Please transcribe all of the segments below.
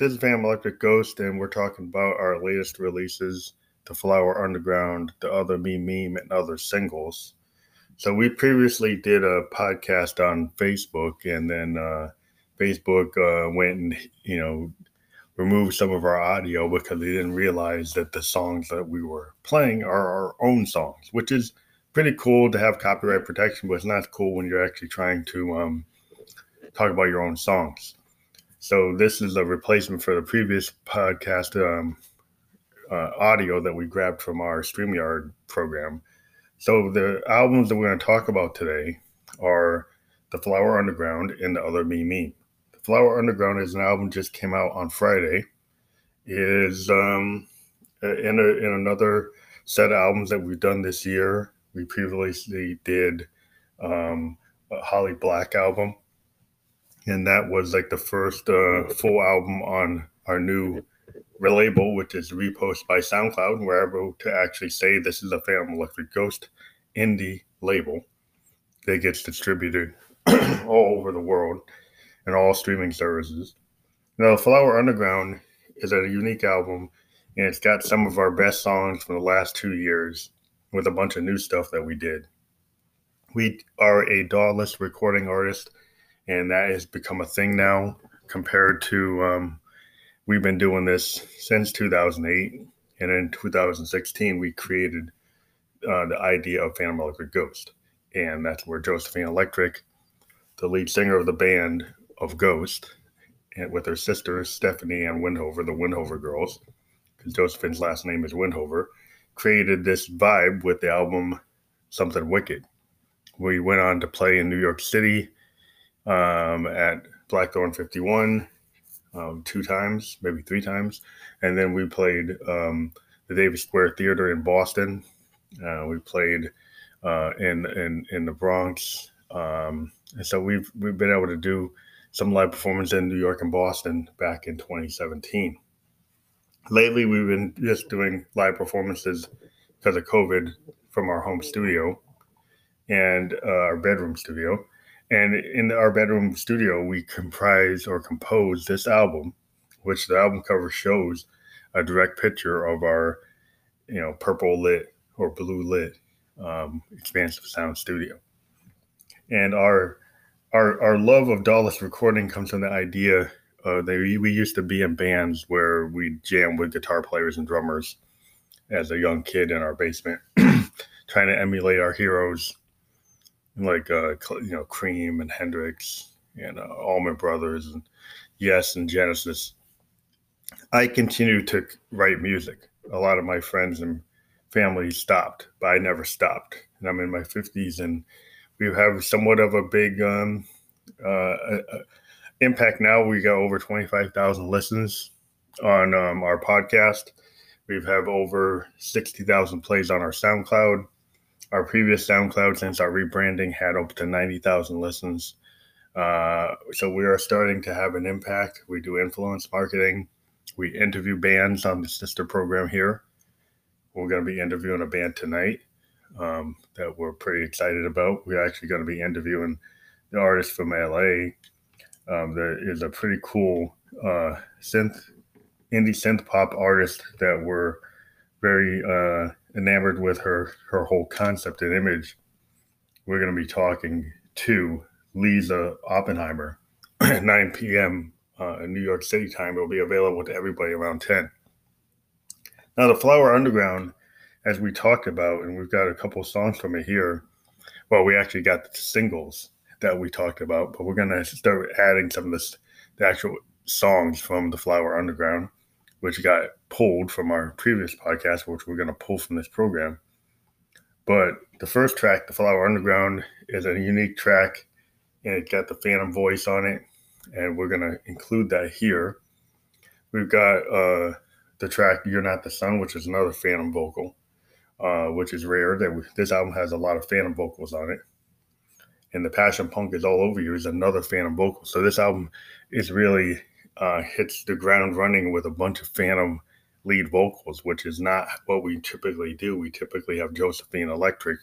This is Phantom Electric Ghost, and we're talking about our latest releases The Flower Underground, The Other Me Meme, and other singles. So, we previously did a podcast on Facebook, and then uh, Facebook uh, went and, you know, removed some of our audio because they didn't realize that the songs that we were playing are our own songs, which is pretty cool to have copyright protection, but it's not cool when you're actually trying to um, talk about your own songs. So this is a replacement for the previous podcast um, uh, audio that we grabbed from our StreamYard program. So the albums that we're going to talk about today are The Flower Underground and The Other Me Meme. The Flower Underground is an album just came out on Friday. It is um, in, a, in another set of albums that we've done this year. We previously did um, a Holly Black album and that was like the first uh, full album on our new label, which is Repost by SoundCloud. We're able to actually say this is a Phantom Electric Ghost indie label that gets distributed all over the world and all streaming services. Now, Flower Underground is a unique album, and it's got some of our best songs from the last two years with a bunch of new stuff that we did. We are a DAWless recording artist and that has become a thing now compared to um, we've been doing this since 2008 and in 2016 we created uh, the idea of phantom electric ghost. And that's where josephine electric the lead singer of the band of ghost and with her sisters stephanie and windhover the windhover girls because josephine's last name is windhover created this vibe with the album something wicked. We went on to play in new york city um, at Blackthorn 51 um, two times, maybe three times. And then we played um, the Davis Square Theater in Boston. Uh, we played uh, in, in, in the Bronx. Um, and so we've, we've been able to do some live performance in New York and Boston back in 2017. Lately, we've been just doing live performances because of COVID from our home studio and uh, our bedroom studio. And in our bedroom studio, we comprise or compose this album, which the album cover shows a direct picture of our, you know, purple lit or blue lit um, expansive sound studio. And our our our love of DAWless recording comes from the idea uh, that we, we used to be in bands where we jam with guitar players and drummers as a young kid in our basement, trying to emulate our heroes like uh, you know Cream and Hendrix and uh, Allman Brothers and Yes and Genesis. I continue to write music. A lot of my friends and family stopped, but I never stopped. And I'm in my 50s, and we have somewhat of a big um, uh, uh, uh impact now. We got over 25,000 listens on um, our podcast. We have over 60,000 plays on our SoundCloud our previous SoundCloud since our rebranding had up to 90,000 listens. Uh, so we are starting to have an impact. We do influence marketing. We interview bands on the sister program here. We're going to be interviewing a band tonight um, that we're pretty excited about. We're actually going to be interviewing the artist from LA. Um, there is a pretty cool uh, synth, indie synth pop artist that we're very uh, enamored with her her whole concept and image, we're going to be talking to Lisa Oppenheimer at 9 p.m. Uh, in New York City time. It will be available to everybody around 10. Now, the Flower Underground, as we talked about, and we've got a couple songs from it here. Well, we actually got the singles that we talked about, but we're going to start adding some of this, the actual songs from the Flower Underground which got pulled from our previous podcast, which we're going to pull from this program. But the first track, The Flower Underground, is a unique track and it got the Phantom voice on it. And we're going to include that here. We've got uh, the track You're Not the Sun, which is another Phantom vocal, uh, which is rare. That we, This album has a lot of Phantom vocals on it. And The Passion Punk is All Over You is another Phantom vocal. So this album is really uh, hits the ground running with a bunch of phantom lead vocals, which is not what we typically do. We typically have Josephine Electric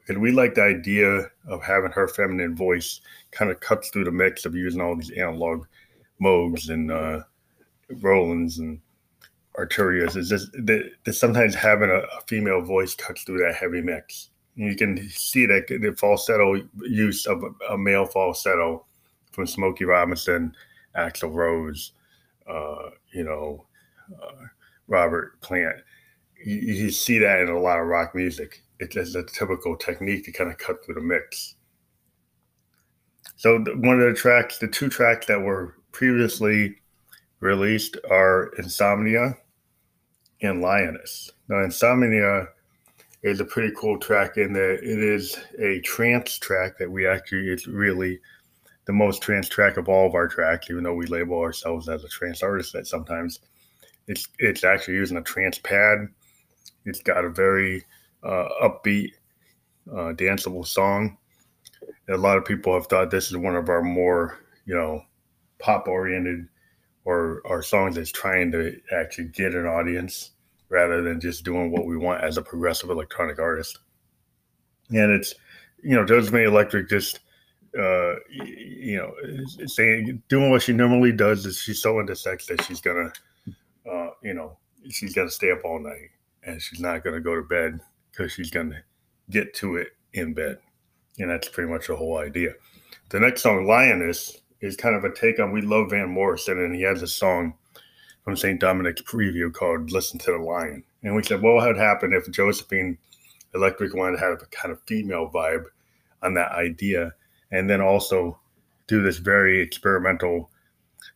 because we like the idea of having her feminine voice kind of cuts through the mix of using all these analog Moogs and uh, Rolands and Arturias is just that, that sometimes having a, a, female voice cuts through that heavy mix. You can see that the falsetto use of a, a male falsetto from Smokey Robinson, Axl Rose, uh, you know, uh, Robert Plant. You, you, see that in a lot of rock music. It's just a typical technique to kind of cut through the mix. So one of the tracks, the two tracks that were previously released are Insomnia and Lioness. Now, Insomnia is a pretty cool track in that it is a trance track that we actually, it's really the most trance track of all of our tracks, even though we label ourselves as a trance artist that sometimes it's it's actually using a trance pad. It's got a very uh, upbeat, uh, danceable song. A lot of people have thought this is one of our more, you know, pop oriented or our songs that's trying to actually get an audience rather than just doing what we want as a progressive electronic artist. And it's, you know, Josephine Electric just, uh, you know, saying doing what she normally does is she's so into sex that she's gonna, uh, you know, she's gonna stay up all night and she's not gonna go to bed because she's gonna get to it in bed, and that's pretty much the whole idea. The next song, Lioness, is kind of a take on We Love Van Morrison, and he has a song from St. Dominic's preview called Listen to the Lion. And we said, well, what would happen if Josephine Electric wanted to have a kind of female vibe on that idea? And then also do this very experimental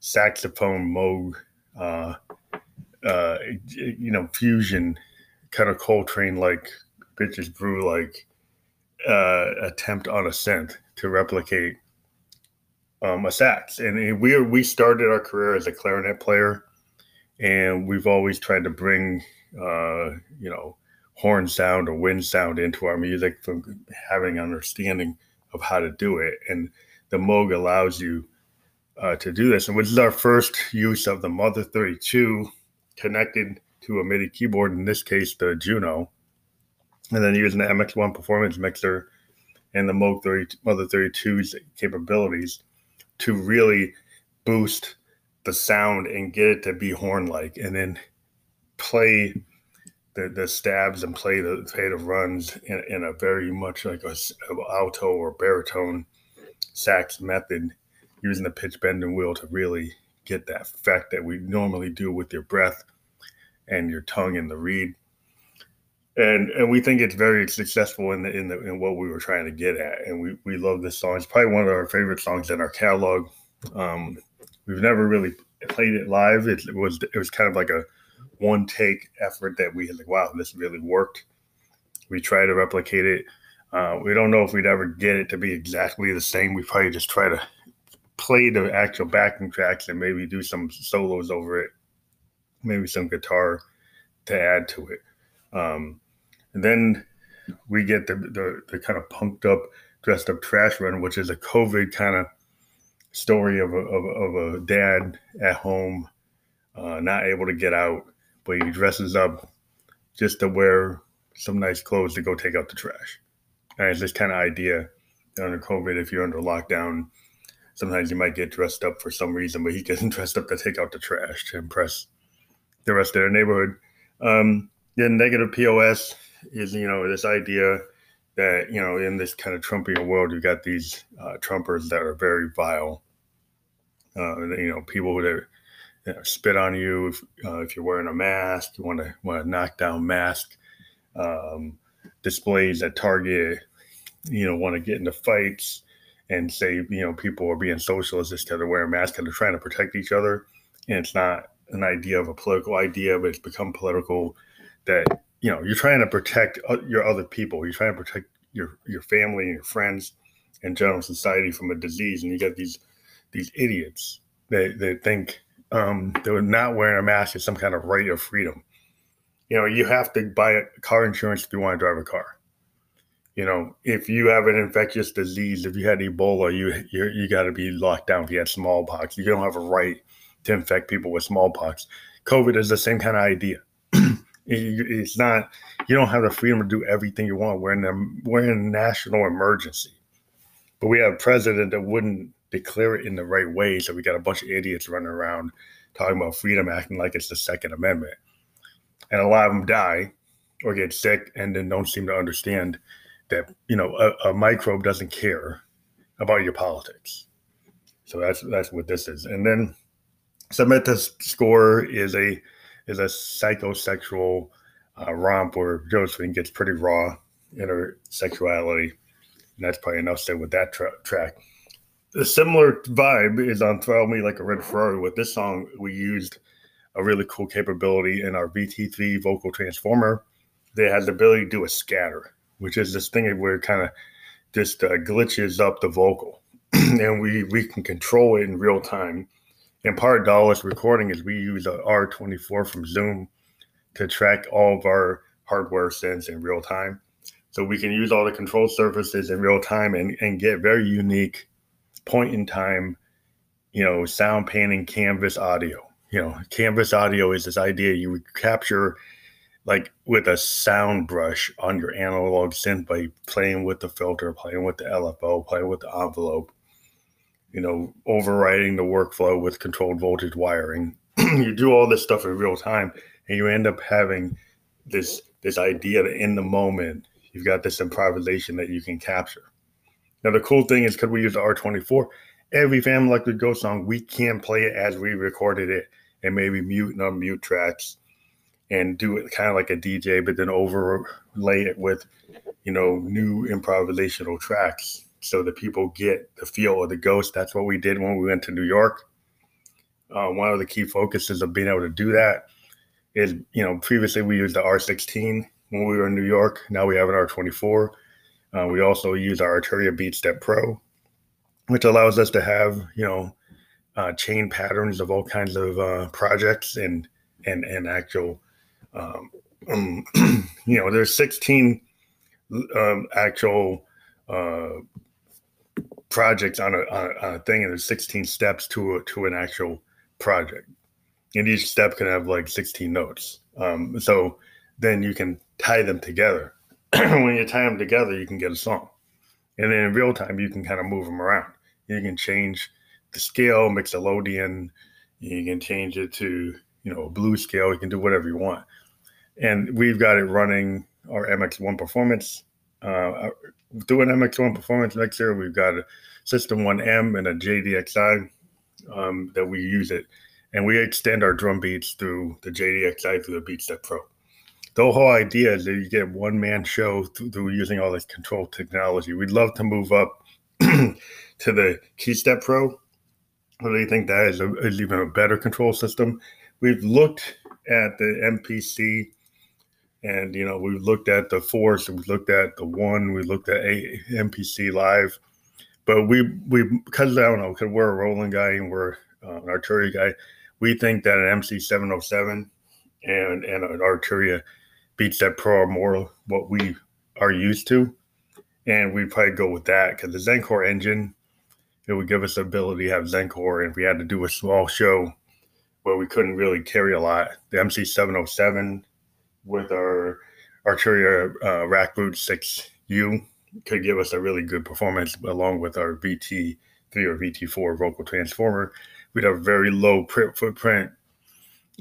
saxophone Moog, uh, uh, you know, fusion, kind of Coltrane like, Bitches Brew like uh, attempt on a synth to replicate um, a sax. And we we started our career as a clarinet player, and we've always tried to bring uh, you know horn sound or wind sound into our music from having understanding of how to do it. And the Moog allows you uh, to do this. And which is our first use of the Mother 32 connected to a MIDI keyboard, in this case, the Juno. And then using the MX1 performance mixer and the Moog 30, Mother 32's capabilities to really boost the sound and get it to be horn like and then play the, the stabs and play the play the runs in, in a very much like a, a, alto or baritone sax method using the pitch bending wheel to really get that effect that we normally do with your breath and your tongue in the reed and and we think it's very successful in the in the in what we were trying to get at and we we love this song. It's probably one of our favorite songs in our catalog. Um, we've never really played it live. It, it, was it was kind of like a one take effort that we had like wow this really worked. We try to replicate it. Uh, we don't know if we'd ever get it to be exactly the same. We probably just try to play the actual backing tracks and maybe do some solos over it maybe some guitar to add to it. Um, and then we get the, the, the kind of punked up, dressed up trash run, which is a COVID kind of story of a, of, of a dad at home, uh, not able to get out, but he dresses up just to wear some nice clothes to go take out the trash. And it's this kind of idea under COVID, if you're under lockdown, sometimes you might get dressed up for some reason, but he gets dressed up to take out the trash to impress the rest of their neighborhood. Um, then negative POS is you know this idea that you know in this kind of Trumpian world, you've got these uh, Trumpers that are very vile. Uh, you know, people that you know, spit on you if, uh, if you're wearing a mask. You want to want to knock down mask um, displays at Target. You know, want to get into fights and say you know people are being socialists instead of wearing masks and they're trying to protect each other. And it's not an idea of a political idea, but it's become political that you know you're trying to protect your other people you're trying to protect your your family and your friends and general society from a disease and you got these these idiots that, that think um, that not wearing a mask is some kind of right of freedom. You know you have to buy a car insurance if you want to drive a car. You know if you have an infectious disease if you had ebola you you you got to be locked down if you had smallpox. You don't have a right to infect people with smallpox. Covid is the same kind of idea it's not you don't have the freedom to do everything you want. We're in a we're in a national emergency, but we have a president that wouldn't declare it in the right way. So we got a bunch of idiots running around talking about freedom, acting like it's the Second Amendment. And a lot of them die or get sick and then don't seem to understand that, you know, a, a microbe doesn't care about your politics. So that's that's what this is. And then Submit to Score is a is a psychosexual uh, romp where Josephine gets pretty raw in her sexuality. And that's probably enough said with that tra- track. A similar vibe is on Throw Me Like a Red Ferrari. With this song, we used a really cool capability in our VT3 vocal transformer that has the ability to do a scatter, which is this thing where it kind of just uh, glitches up the vocal. and we, we can control it in real time. And part of DAWless recording is we use a R24 from Zoom to track all of our hardware sends in real time. So we can use all the control surfaces in real time and, and get very unique point in time, you know, sound painting canvas audio. You know, canvas audio is this idea you would capture like with a sound brush on your analog synth by playing with the filter, playing with the LFO, playing with the envelope, you know, overriding the workflow with controlled voltage wiring. you do all this stuff in real time and you end up having this this idea that in the moment you've got this improvisation that you can capture. Now, the cool thing is because we use the R24, every Phantom Electric Ghost song, we can play it as we recorded it and maybe mute and unmute tracks and do it kind of like a DJ, but then overlay it with, you know, new improvisational tracks so that people get the feel of the ghost. That's what we did when we went to New York. Uh, one of the key focuses of being able to do that is, you know, previously we used the R16 when we were in New York. Now we have an R24. Uh, we also use our Arturia BeatStep Pro, which allows us to have you know uh, chain patterns of all kinds of uh, projects and and and actual um, um, you know there's 16 um, actual uh, projects on a, on a, thing and there's 16 steps to a, to an actual project. And each step can have like 16 notes. Um, so then you can tie them together when you tie them together, you can get a song. And then in real time, you can kind of move them around. You can change the scale, Mixolydian. You can change it to, you know, a blue scale. You can do whatever you want. And we've got it running our MX1 performance. Uh, through an MX1 performance mixer, we've got a System 1M and a JDXI um, that we use it. And we extend our drum beats through the JDXI through the BeatStep Pro the whole idea is that you get one man show through, using all this control technology. We'd love to move up to the KeyStep Pro. I really think that is, a, is even a better control system. We've looked at the MPC and you know we've looked at the force we've looked at the one we looked at a MPC live but we we because I don't know because we're a Roland guy and we're uh, an Arturia guy we think that an MC 707 and and an Arturia BeatStep Pro are more what we are used to. And we'd probably go with that because the Zencore engine, it would give us the ability to have Zencore. And if we had to do a small show where we couldn't really carry a lot, the MC707 with our Arturia uh, RackBrute 6U could give us a really good performance along with our VT3 or VT4 vocal transformer. We'd have a very low print footprint,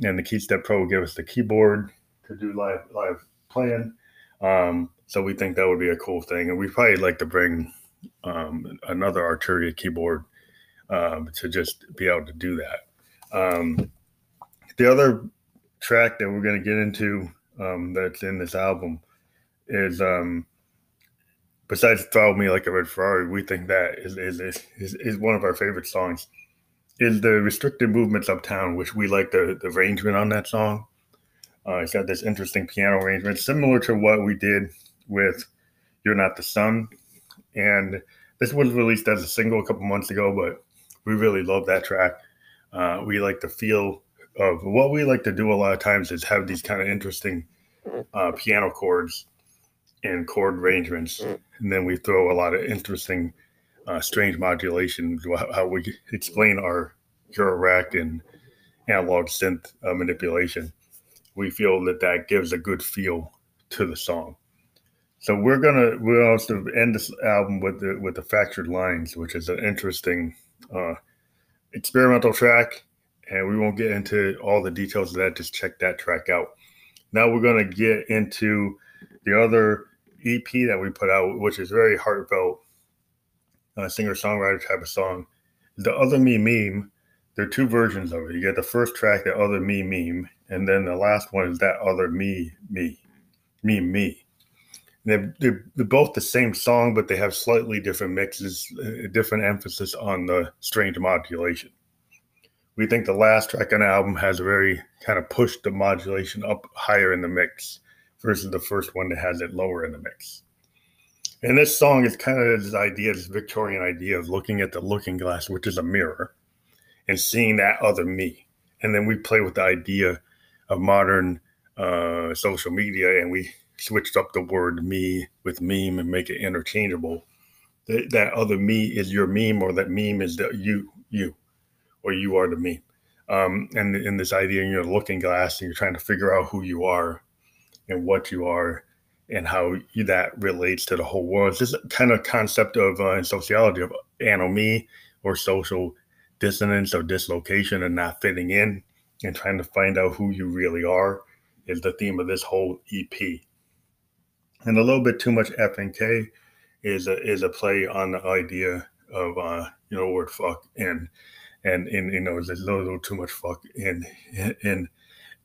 and the KeyStep Pro would give us the keyboard to do live live playing. Um, so we think that would be a cool thing, and we probably like to bring um, another Arturia keyboard um, to just be able to do that. Um, the other track that we're going to get into um, that's in this album is um, besides "Follow Me Like a Red Ferrari," we think that is is, is is one of our favorite songs. Is the restricted movements uptown, which we like the the arrangement on that song. Uh, it's got this interesting piano arrangement, similar to what we did with "You're Not the Sun," and this was released as a single a couple months ago. But we really love that track. Uh, we like the feel of what we like to do a lot of times is have these kind of interesting uh, piano chords and chord arrangements, and then we throw a lot of interesting, uh, strange modulation. How we explain our Eurorack and analog synth uh, manipulation we feel that that gives a good feel to the song. So we're gonna we'll also end this album with the with the fractured lines, which is an interesting uh, experimental track, and we won't get into all the details of that. Just check that track out. Now we're to get into the other EP that we put out, which is very heartfelt, uh, singer songwriter type of song. The Other Me Meme, there are two versions of it. You get the first track, The Other Me Meme, and then the last one is That Other Me Me, Me Me. They're, they're, they're both the same song, but they have slightly different mixes, a different emphasis on the strange modulation. We think the last track on the album has a very kind of pushed the modulation up higher in the mix versus the first one that has it lower in the mix. And this song is kind of this idea, this Victorian idea of looking at the looking glass, which is a mirror, and seeing that other me. And then we play with the idea of modern uh, social media, and we switched up the word me with meme and make it interchangeable. That, that other me is your meme, or that meme is the you, you, or you are the meme. Um, and in this idea, you're looking glass and you're trying to figure out who you are and what you are and how that relates to the whole world. It's this kind of concept of uh, in sociology of anomie or social dissonance or dislocation and not fitting in and trying to find out who you really are is the theme of this whole EP. And a little bit too much F and K is a is a play on the idea of uh, you know word fuck and and and you know there's a little, too much fuck in in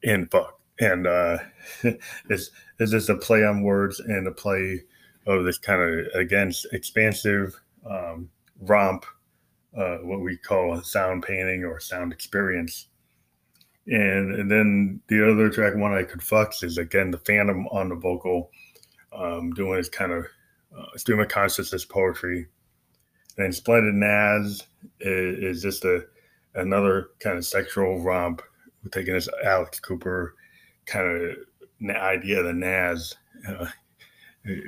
in fuck and uh, it's it's just a play on words and a play of this kind of again expansive um, romp, uh, what we call a sound painting or sound experience. And, and then the other track, one I could fuck, is again the Phantom on the vocal, um, doing his kind of uh, stream of consciousness poetry. And Splendid Naz is, is just a another kind of sexual romp, taking this Alex Cooper kind of idea of the Naz. Uh,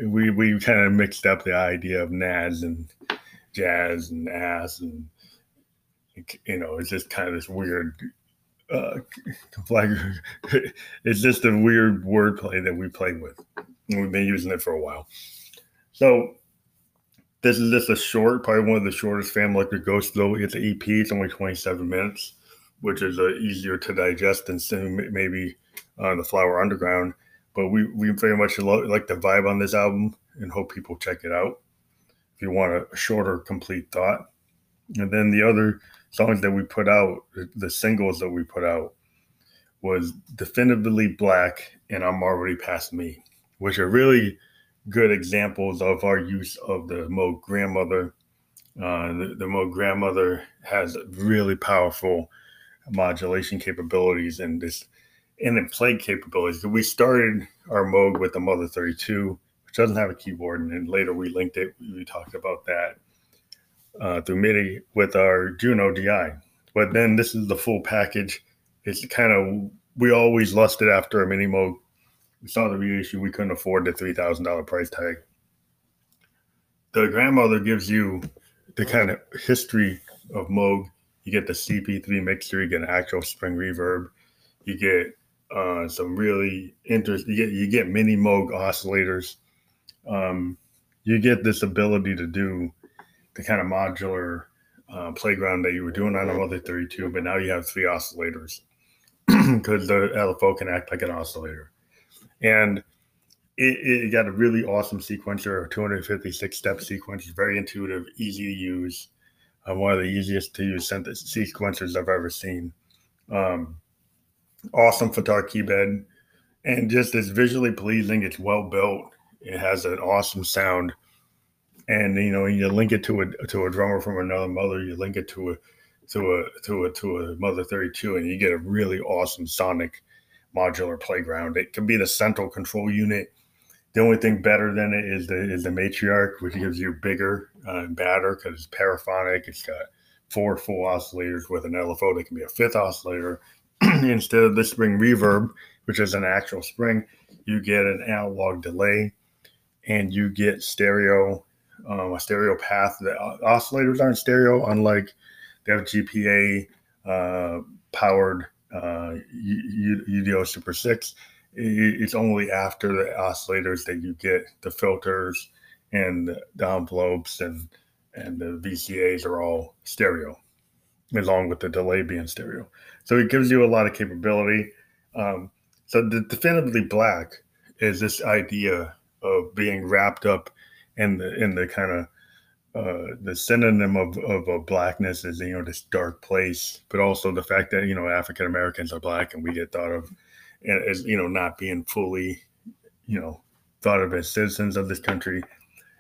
we we kind of mixed up the idea of Naz and jazz and ass and you know it's just kind of this weird uh like it's just a weird wordplay that we played with we've been using it for a while so this is just a short probably one of the shortest family electric ghost though it's an ep it's only 27 minutes which is uh, easier to digest than maybe on the Flower Underground. But we, we very much like the vibe on this album and hope people check it out if you want a shorter, complete thought. And then the other songs that we put out, the singles that we put out, was Definitively Black and I'm Already Past Me, which are really good examples of our use of the Moog grandmother. Uh, the, the Moog grandmother has really powerful modulation capabilities and this and then play capabilities. We started our Moog with the Mother 32, which doesn't have a keyboard, and then later we linked it. We talked about that uh, through MIDI with our Juno DI. But then this is the full package. It's kind of we always lusted after a mini Moog. We saw the reissue. We couldn't afford the three thousand dollar price tag. The grandmother gives you the kind of history of Moog. You get the CP3 mixer. You get an actual spring reverb. You get uh, some really interesting. You get you get mini Moog oscillators. Um, you get this ability to do the kind of modular uh, playground that you were doing on a Mother 32, but now you have three oscillators because the LFO can act like an oscillator. And it, it got a really awesome sequencer, a 256 step sequence, very intuitive, easy to use. Uh, one of the easiest to use sequencers I've ever seen. Um, awesome Fatar keyboard, and just as visually pleasing. It's well built. It has an awesome sound, and you know you link it to a to a drummer from another mother. You link it to a to a to a to a mother 32, and you get a really awesome sonic modular playground. It can be the central control unit. The only thing better than it is the is the matriarch, which gives you bigger uh, and badder because it's paraphonic. It's got four full oscillators with an LFO that can be a fifth oscillator instead of the spring reverb, which is an actual spring, you get an analog delay and you get stereo, um, a stereo path. The oscillators aren't stereo, unlike the GPA uh, powered uh, UDO Super 6. It's only after the oscillators that you get the filters and the envelopes and and the VCAs are all stereo, along with the delay being stereo. So it gives you a lot of capability. Um, so the definitively black is this idea of being wrapped up in the the kind of uh, the synonym of, of, blackness is you know this dark place, but also the fact that you know African Americans are black and we get thought of as you know not being fully you know thought of as citizens of this country,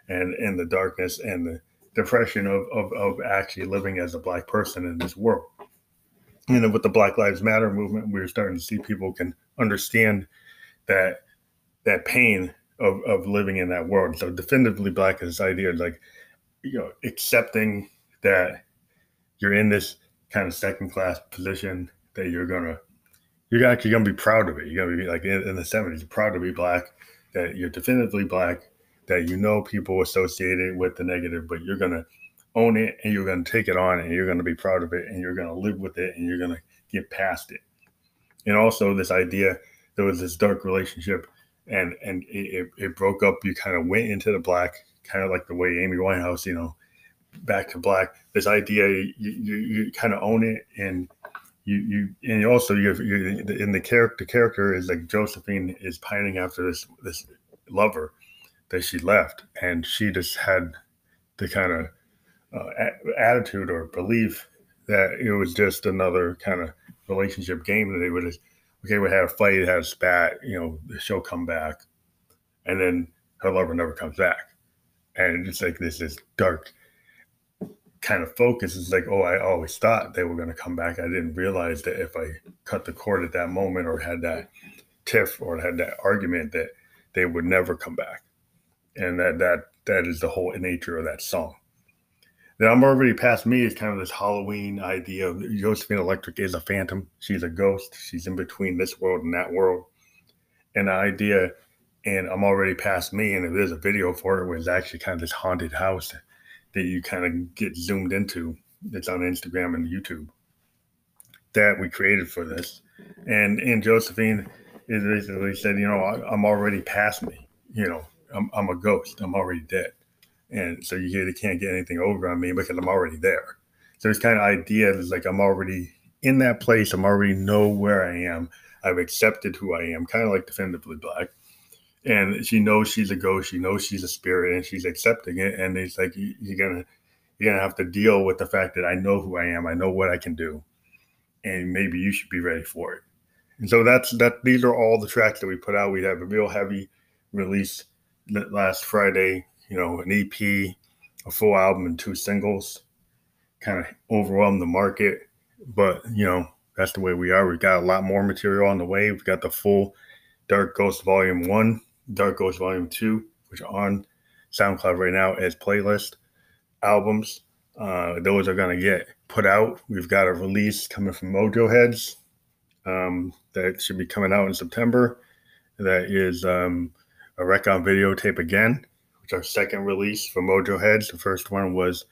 and and the darkness and the depression of of, of actually living as a black person in this world. And then with the Black Lives Matter movement, we're starting to see people can understand that that pain of, of living in that world. So definitively black is this idea of like, you know, accepting that you're in this kind of second class position that you're gonna you're actually gonna be proud of it. You're gonna be like in, in the 70s, proud to be black, that you're definitively black, that you know people associated with the negative, but you're gonna own it and you're gonna take it on and you're gonna be proud of it and you're gonna live with it and you're gonna get past it. And also this idea there was this dark relationship and and it, it broke up. You kind of went into the black, kind of like the way Amy Winehouse, you know, back to black. This idea, you you, you kind of own it, and you you and also you you in the character the character is like Josephine is pining after this this lover that she left, and she just had the kind of uh, attitude or belief that it was just another kind of relationship game that they would just okay, we had a fight, had a spat, you know, she'll come back. And then her lover never comes back. And it's like this is dark kind of focus. It's like, oh, I always thought they were going to come back. I didn't realize that if I cut the cord at that moment or had that tiff or had that argument that they would never come back. And that that that is the whole nature of that song. Then I'm already past me is kind of this Halloween idea of Josephine Electric is a phantom. She's a ghost. She's in between this world and that world. And the idea, and I'm already past me, and there's a video for it where it's actually kind of this haunted house that you kind of get zoomed into. It's on Instagram and YouTube that we created for this. And and Josephine is basically said, you know, I, am already past me. You know, I'm, I'm a ghost. I'm already dead and so you really can't get anything over on me because I'm already there. So it's kind of idea is like I'm already in that place. I'm already know where I am. I've accepted who I am, kind of like definitively black. And she knows she's a ghost. She knows she's a spirit, and she's accepting it. And it's like you're gonna you're gonna have to deal with the fact that I know who I am. I know what I can do, and maybe you should be ready for it. And so that's that. These are all the tracks that we put out. We have a real heavy release last Friday you know, an EP, a full album, and two singles kind of overwhelmed the market. But, you know, that's the way we are. We've got a lot more material on the way. We've got the full Dark Ghost Volume 1, Dark Ghost Volume 2, which are on SoundCloud right now as playlist albums. Uh, those are going to get put out. We've got a release coming from Mojo Heads um, that should be coming out in September. That is um, a rec on videotape again our second release for Mojo Heads. The first one was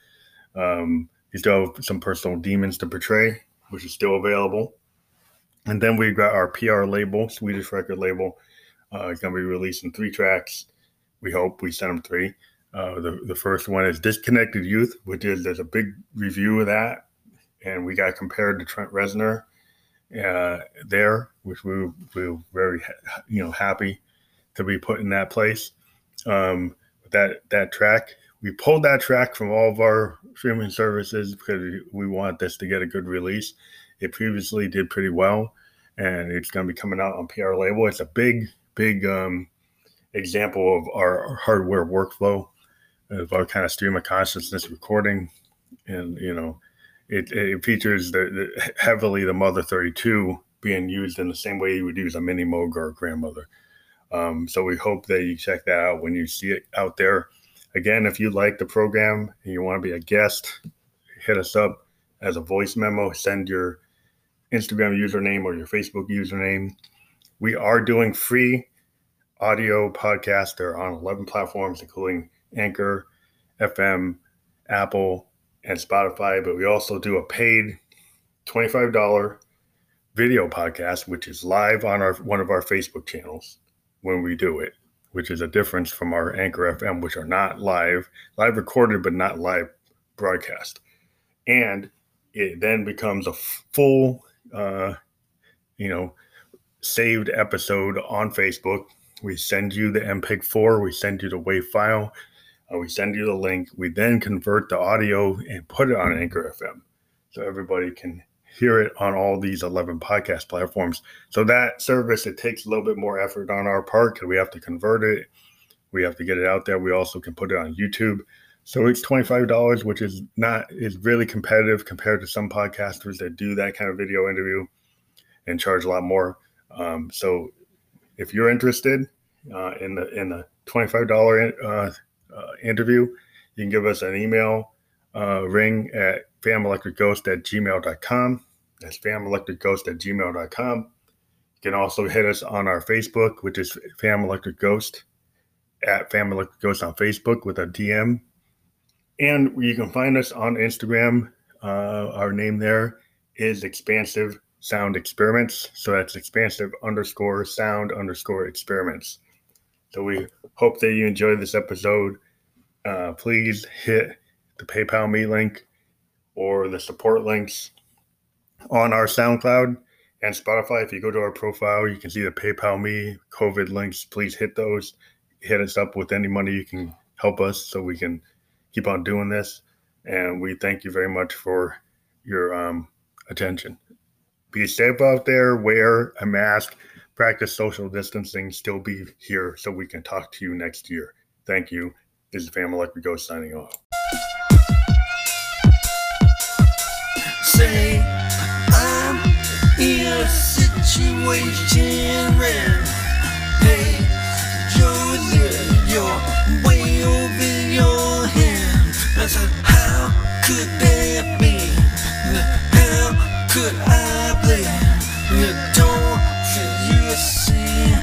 um, you still have some personal demons to portray, which is still available. And then we've got our PR label, Swedish record label. Uh, it's going to be releasing three tracks. We hope we send them three. Uh, the, the first one is Disconnected Youth, which is there's a big review of that. And we got compared to Trent Reznor uh, there, which we, we were very, you know, happy to be put in that place. Um, that that track. We pulled that track from all of our streaming services because we want this to get a good release. It previously did pretty well, and it's going to be coming out on PR label. It's a big, big um, example of our hardware workflow of our kind of stream of consciousness recording, and you know, it, it features the, the, heavily the Mother 32 being used in the same way you would use a mini Moog or a grandmother. Um, so we hope that you check that out when you see it out there. Again, if you like the program and you want to be a guest, hit us up as a voice memo. Send your Instagram username or your Facebook username. We are doing free audio podcasts. They're on 11 platforms, including Anchor, FM, Apple, and Spotify. But we also do a paid $25 video podcast, which is live on our one of our Facebook channels when we do it, which is a difference from our Anchor FM, which are not live, live recorded, but not live broadcast. And it then becomes a full, uh, you know, saved episode on Facebook. We send you the MPEG 4, we send you the WAV file, uh, we send you the link. We then convert the audio and put it on Anchor FM so everybody can hear it on all these 11 podcast platforms. So that service, it takes a little bit more effort on our part because we have to convert it. We have to get it out there. We also can put it on YouTube. So it's $25, which is not, is really competitive compared to some podcasters that do that kind of video interview and charge a lot more. Um, so if you're interested uh, in the, in the $25 uh, uh, interview, you can give us an email uh, ring at famelectricghost at gmail.com. That's famelectricghost at gmail.com. You can also hit us on our Facebook, which is Fam Electric Ghost at Fam Electric Ghost on Facebook with a DM. And you can find us on Instagram. Uh, our name there is Expansive Sound Experiments. So that's expansive underscore sound underscore experiments. So we hope that you enjoy this episode. Uh, please hit the PayPal me link or the support links on our SoundCloud and Spotify. If you go to our profile, you can see the PayPal me COVID links. Please hit those. Hit us up with any money you can help us so we can keep on doing this. And we thank you very much for your um, attention. Be safe out there, wear a mask, practice social distancing, still be here so we can talk to you next year. Thank you. This is Family we go, signing off. Say I'm in a situation where, hey, you're you're way over your head. I said, how could that be? How could I blame? You don't you see?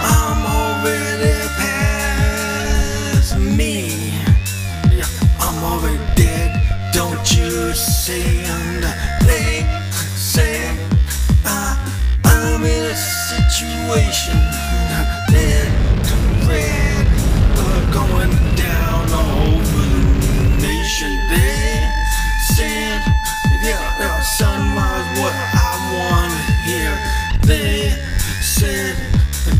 I'm already past me. I'm already dead. Don't you see? Situation that red uh, going down all over the nation. They said, yeah, yeah, was what I want to hear. They said,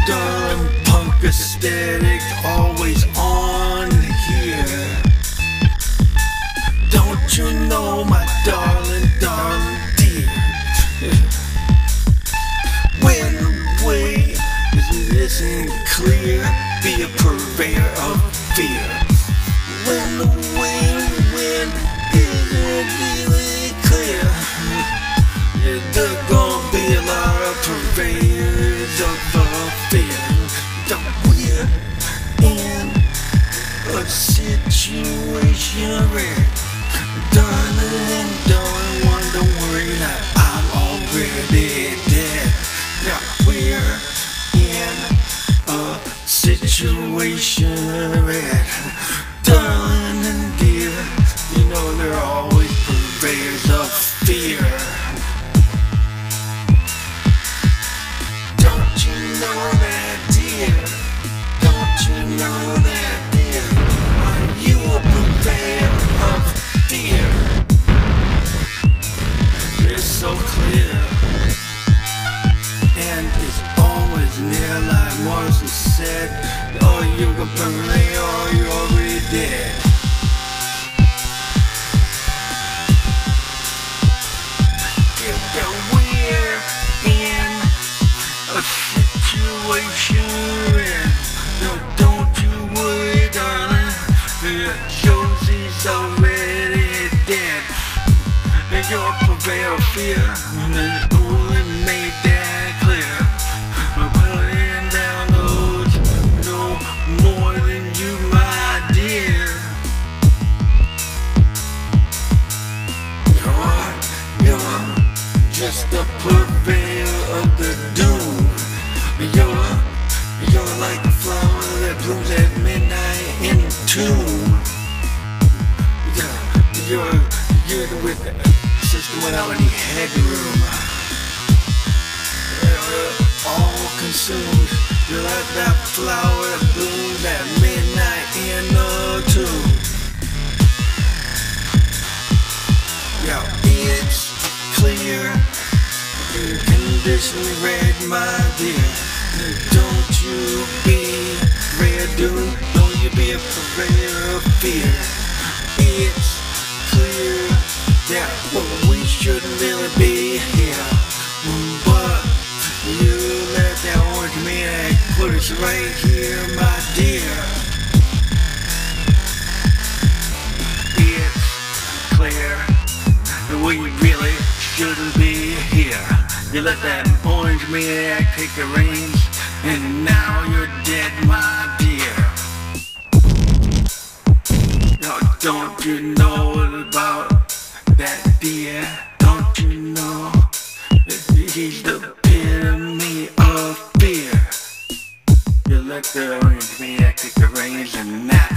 darling, punk aesthetic, always on here. Don't you know, my darling situation conditionally red, my dear. Don't you be red, dude. Don't you be a purveyor of fear. It's clear that we shouldn't really be here. But you let that orange maniac put us right here, my dear. It's clear that we really shouldn't be here. You let that orange maniac take the reins, and now you're dead, my dear. Now, don't you know about that dear? Don't you know that he's the epitome of fear? You let the orange maniac take the reins, and that's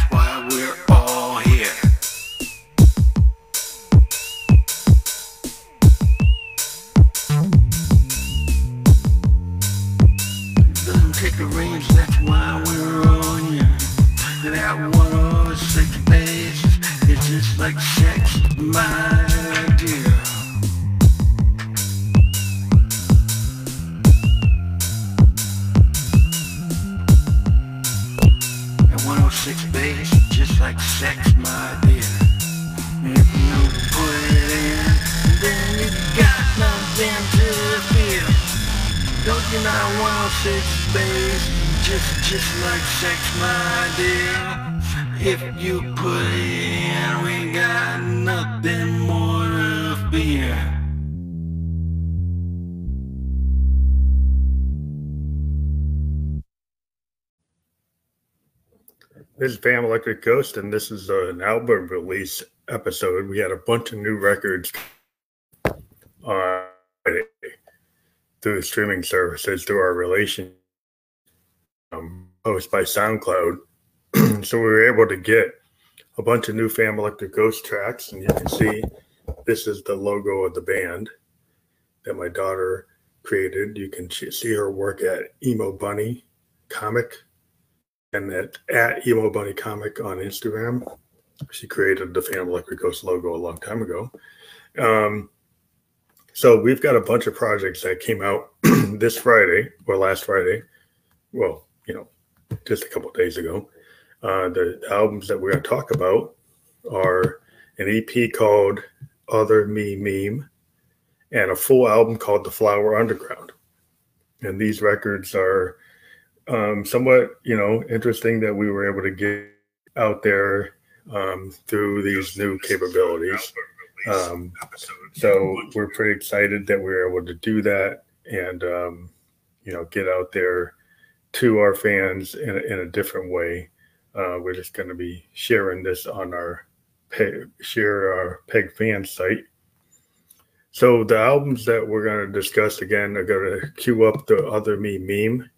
like sex, my dear. At 106 bass, just like sex, my dear. If you put it in, then you got nothing to fear. Don't you know 106 bass, just just like sex, my dear. If you put it in, we got nothing more. This is Fam Electric Ghost, and this is an album release episode. We had a bunch of new records on through the streaming services through our relation um, by SoundCloud. So we were able to get a bunch of new Fam Electric Ghost tracks, and you can see this is the logo of the band that my daughter created. You can see her work at Emo Bunny Comic and at, at Emo Bunny Comic on Instagram. She created the Fam Electric Ghost logo a long time ago. Um, so we've got a bunch of projects that came out this Friday or last Friday. Well, you know, just a couple days ago. Uh, the albums that we're going to talk about are an EP called Other Me Meme and a full album called The Flower Underground. And these records are um, somewhat, you know, interesting that we were able to get out there um, through these new capabilities. Um, so we're pretty excited that we were able to do that and, um, you know, get out there to our fans in in a different way. Uh, we're just going to be sharing this on our peg, share our peg fan site. So the albums that we're going to discuss again are going to queue up the other me meme,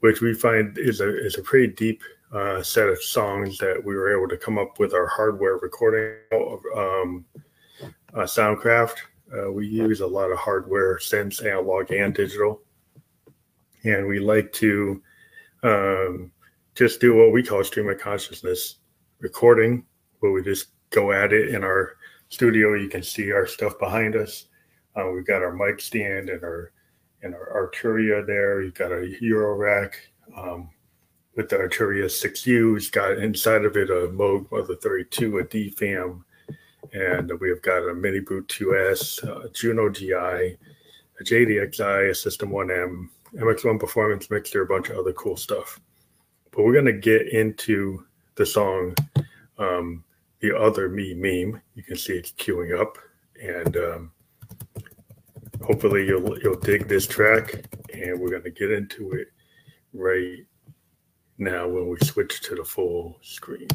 which we find is a is a pretty deep uh, set of songs that we were able to come up with our hardware recording of um, uh, Soundcraft. Uh, we use a lot of hardware, synths, analog and digital, and we like to um, just do what we call stream of consciousness recording, where we just go at it in our studio. You can see our stuff behind us. Uh, we've got our mic stand and our and our Arturia there. You've got a Euro rack um, with the Arturia 6U. It's got inside of it a Moog Mother 32, a DFAM, and we have got a MiniBrute 2S, a Juno-Gi, a JD-Xi, a System 1M, MX1 Performance Mixer, a bunch of other cool stuff. But we're going to get into the song um, The Other Me Meme. You can see it's queuing up. And um, hopefully you'll you'll dig this track and we're going to get into it right now when we switch to the full screen.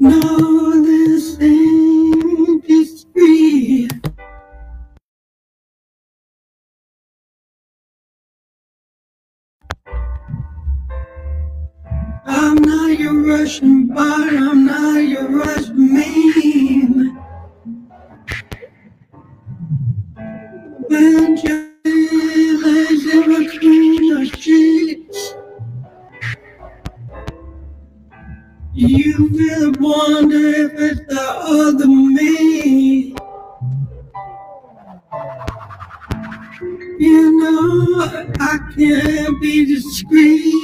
No, this ain't history. I'm not your Russian bot, I'm not your Russian meme. You really wonder if it's the other me. You know, I can't be discreet.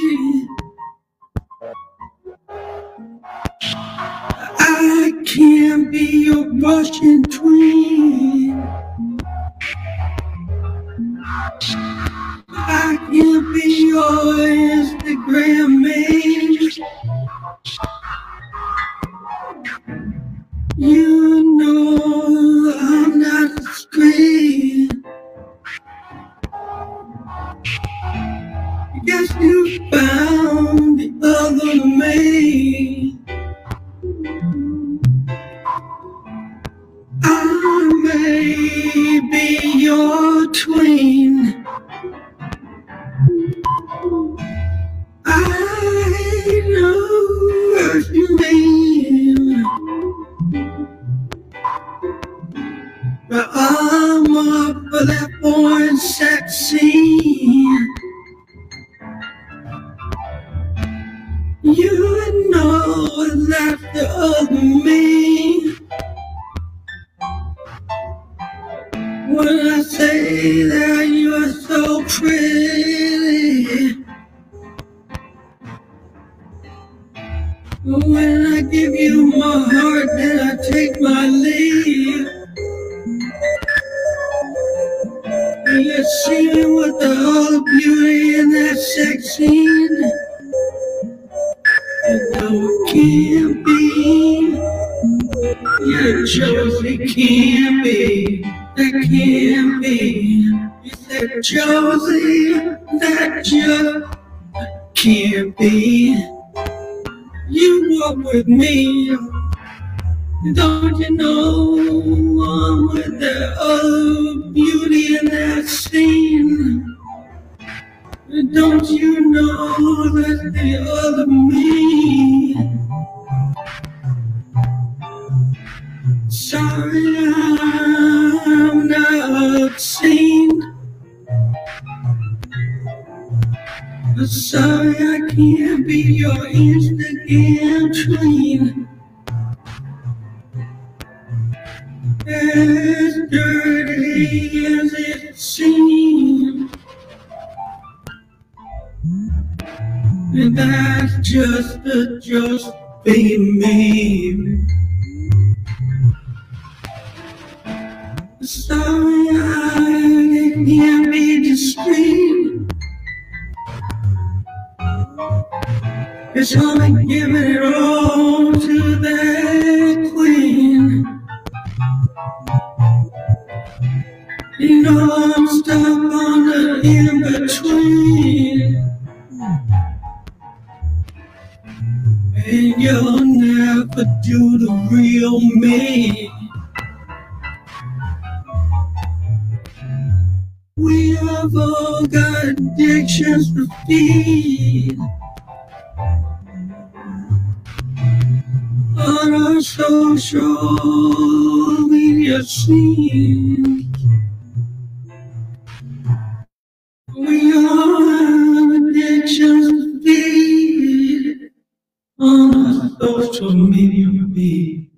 But sorry, I can't be your Instagram tween. As dirty as it seems. And that's just a just be me. Sorry, I can't be discreet. It's only giving it all to that queen. You know I'm stuck on the in between. And you'll never do the real me. We have all got addictions to feed. Our social media scenes. We all have addictions feed. On our social media feed.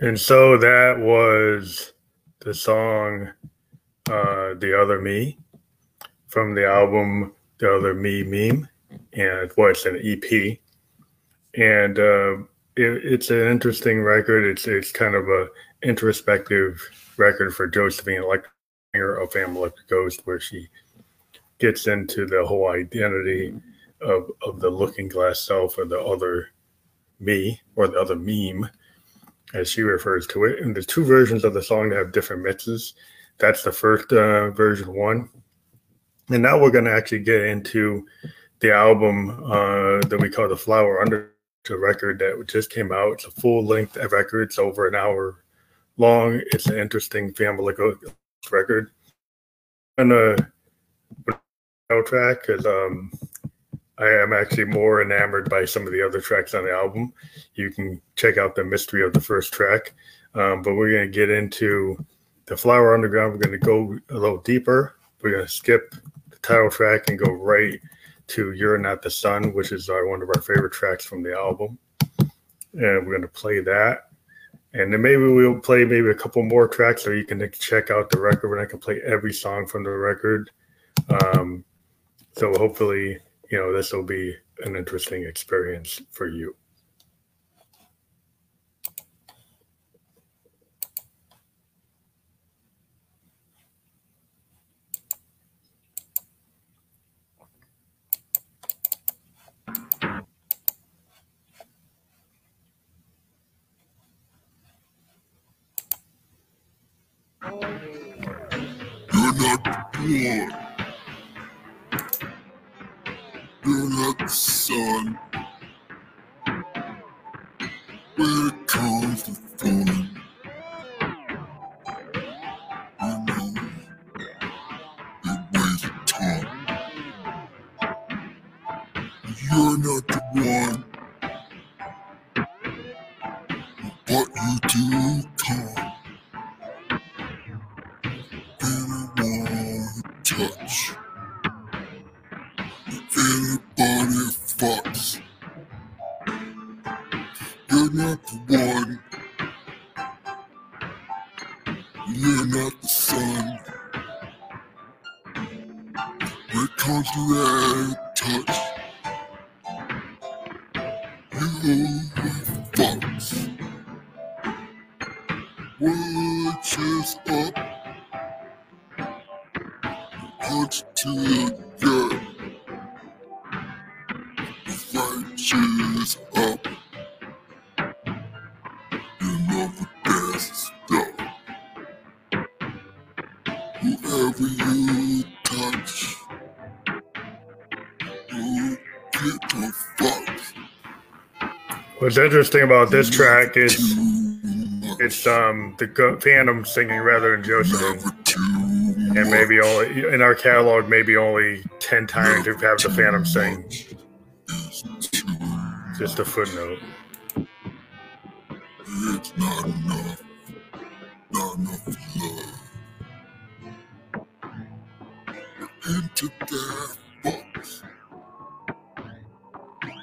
And so that was the song uh, The Other Me from the album The Other Me Meme. And well, it's an EP. And uh, it, it's an interesting record. It's it's kind of a introspective record for Josephine Electringer of Family Electric Ghost, where she gets into the whole identity of, of the looking glass self or the other me or the other meme as she refers to it. And the two versions of the song have different mixes. That's the first uh, version one. And now we're going to actually get into the album uh, that we call the Flower Under record that just came out. It's a full length record. It's over an hour long. It's an interesting family record. And a track because um, I am actually more enamored by some of the other tracks on the album. You can check out the mystery of the first track, um, but we're going to get into the Flower Underground. We're going to go a little deeper. We're going to skip title track and go right to You're Not the Sun, which is our, one of our favorite tracks from the album. And we're going to play that. And then maybe we'll play maybe a couple more tracks so you can check out the record and I can play every song from the record. Um, so hopefully, you know, this will be an interesting experience for you. You're not born. You're not the sun. Where comes the fun? What's interesting about this track is it's um the Go- Phantom singing rather than Josephine. Never And maybe only in our catalog, maybe only 10 times we've had the Phantom sing. Just a footnote. It's not enough. Not enough love. Into that box.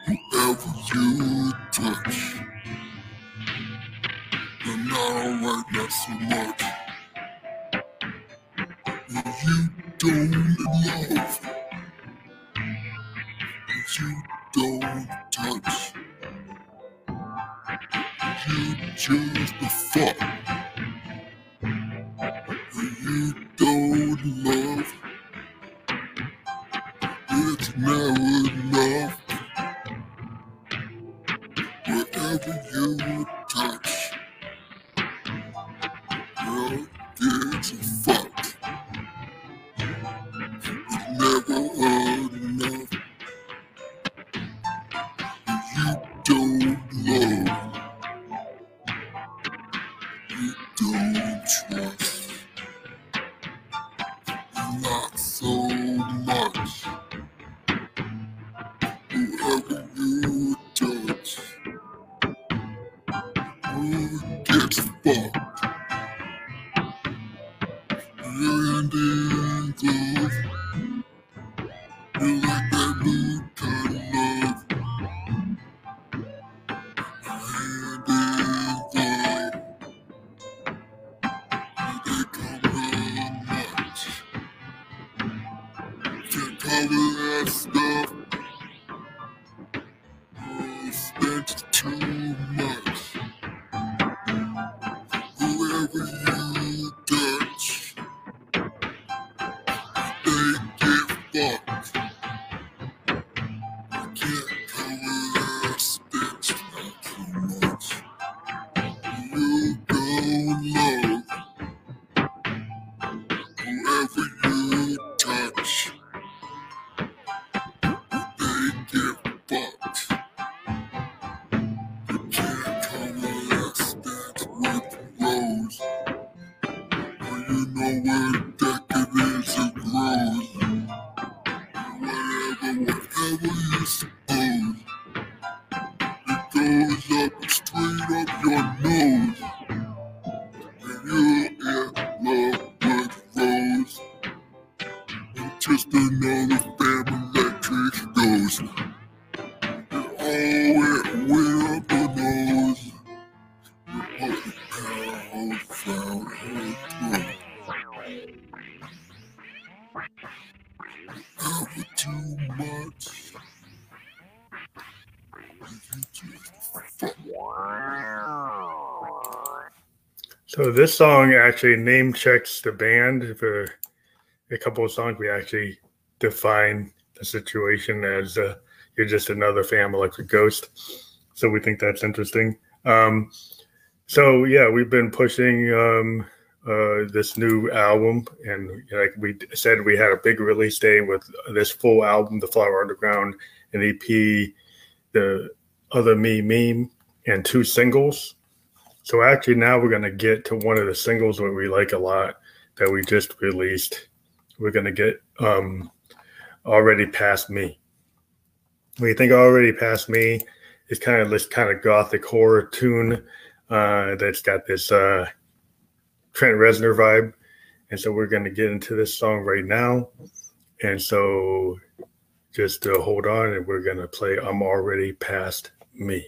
Whoever you touch. You're not alright, not so much. If You don't love. Just another family electric ghost. Oh, it went up the nose. The found. Never too. So this song actually name checks the band for a couple of songs. We actually define the situation as uh, you're just another Fam Electric Ghost. So we think that's interesting. Um, so yeah, we've been pushing um, uh, this new album, and like we said, we had a big release day with this full album, The Flower Underground, an EP, the other me meme, and two singles. So actually, now we're going to get to one of the singles that we like a lot that we just released. We're going to get um, already past me. We think already past me is kind of this kind of gothic horror tune uh, that's got this uh, Trent Reznor vibe, and so we're going to get into this song right now. And so, just uh, hold on, and we're going to play "I'm Already Past Me."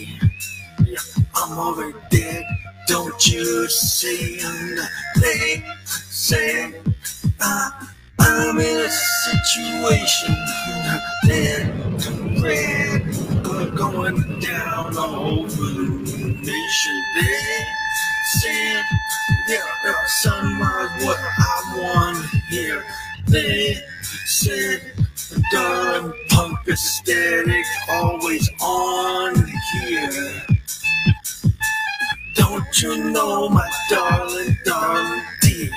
I'm already dead. Don't you see? And they say I, I'm in a situation that red blood going down all over the nation. They said there are some of what I want here. They said darling punk aesthetic always on here. You know, my darling, darling dear?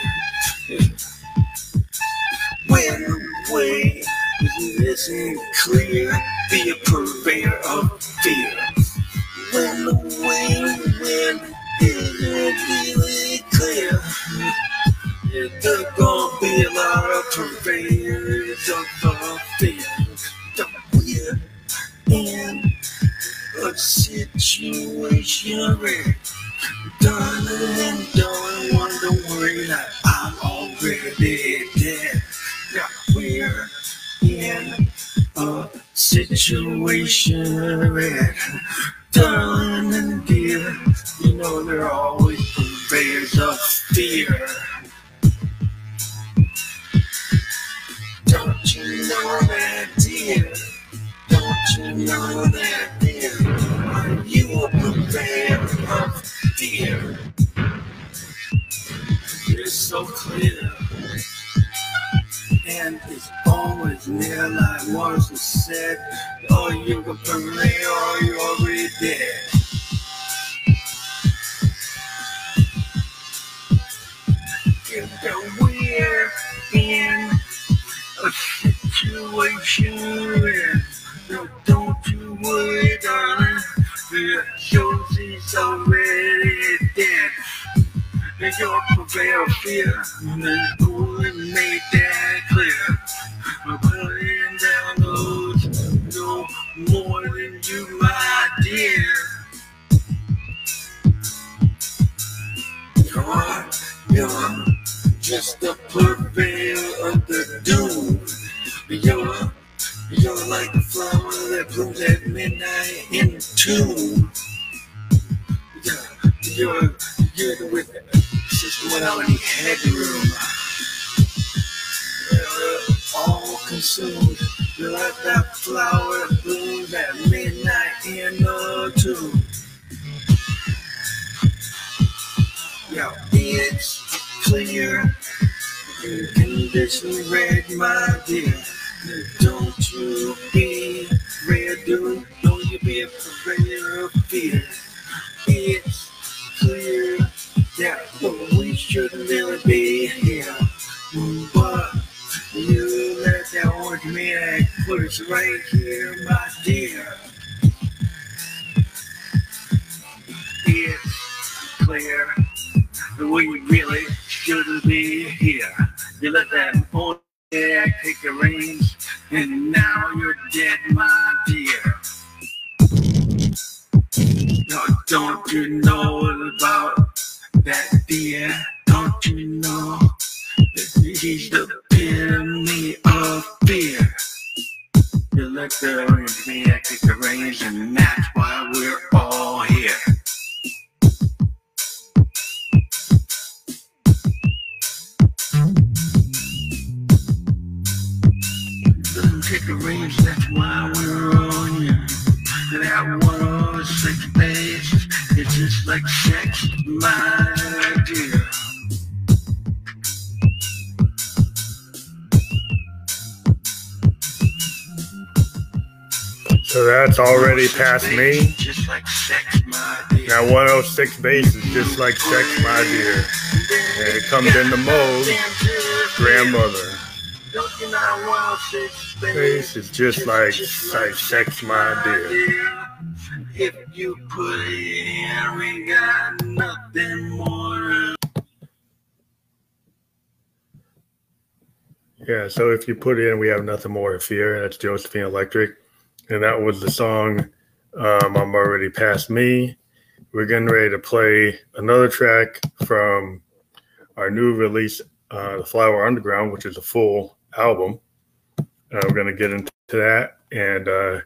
When way isn't clear, be a purveyor of fear. When the wind isn't really clear, there's gonna be a lot of purveyors of fear. We're in a situation where darling, darling, wonder worry I'm already dead. Now we're in a situation where darling and dear, you know they're always purveyors of fear. Don't you know that, dear? Don't you know that, dear? Are you a purveyor of fear? It's so clear. And it's always near like Morrison said. Oh, you're a purveyor or you're already dead. If we're in a situation no, don't you worry, darling. The Josie's already dead. And you're purveyor of fear. And who made that clear? I'm putting down those no more than you, my dear. You're, you're just a purveyor of the doom. You're, you're like a flower that blooms at midnight in tune. Yeah, you're, you're with system without any headroom. You're all consumed. You're like that flower that blooms at midnight in a tune. Yeah, it's clear. You Condition read my dear. Us right here, my dear. It's clear that we really shouldn't be here. You let that orange man take the reins, and now you're dead, my dear. No, don't you know about that dear? Don't you know that he's the epitome of fear? You let the orange man take the reins, and that's why we're all here. Take the reins, that's why we're all here. That one oh six days, it's just like sex, my dear. So that's already past me. Now 106 bass is just like sex, my dear. And it comes in the Moog, grandmother. Bass is just like, like sex, my dear. If you put it in, we got nothing more. Yeah, so if you put it in, we have nothing more to fear. And that's Josephine Electric. And that was the song um, I'm Already Past Me. We're getting ready to play another track from our new release, uh, The Flower Underground, which is a full album. Uh, we're going to get into that. And uh,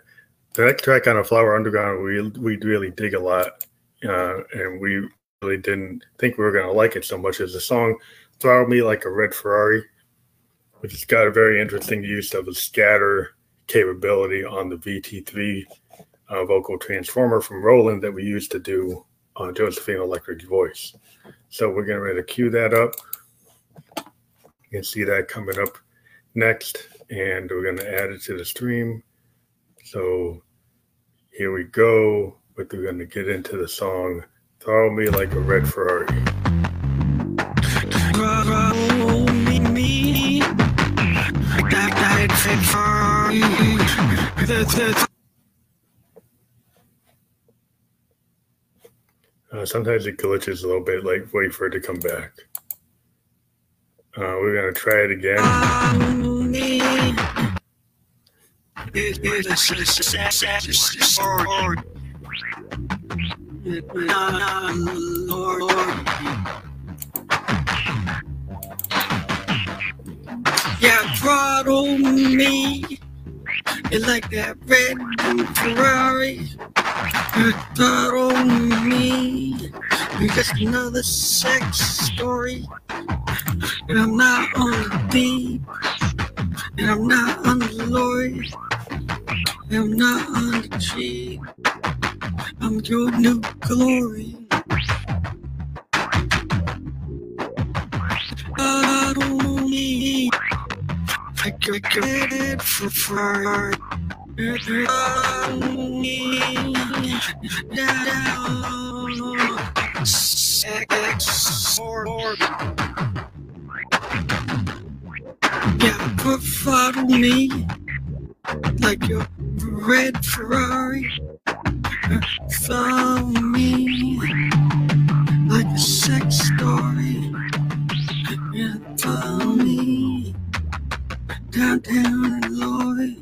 the next track on The Flower Underground, we, we really dig a lot. Uh, and we really didn't think we were going to like it so much as the song Throttle Me Like a Red Ferrari, which has got a very interesting use of a scatter capability on the VT3 uh, vocal transformer from Roland that we used to do on Josephine Electric's voice. So we're getting ready to cue that up. You can see that coming up next, and we're going to add it to the stream. So here we go. But we're going to get into the song Throw Me Like a Red Ferrari. Roll me, me. That died Uh, sometimes it glitches a little bit, like wait for it to come back. Uh, we're to try it again. Yeah, throttle me. You like that red new Ferrari? You throttle me. You're just another sex story. And I'm not on the beat. And I'm not on the lorry. And I'm not on the cheap. I'm your new glory. Throttle me. I get it for far. Yeah, put follow me like your red Ferrari. Follow me like a sex story. Follow me downtown in Lloyd.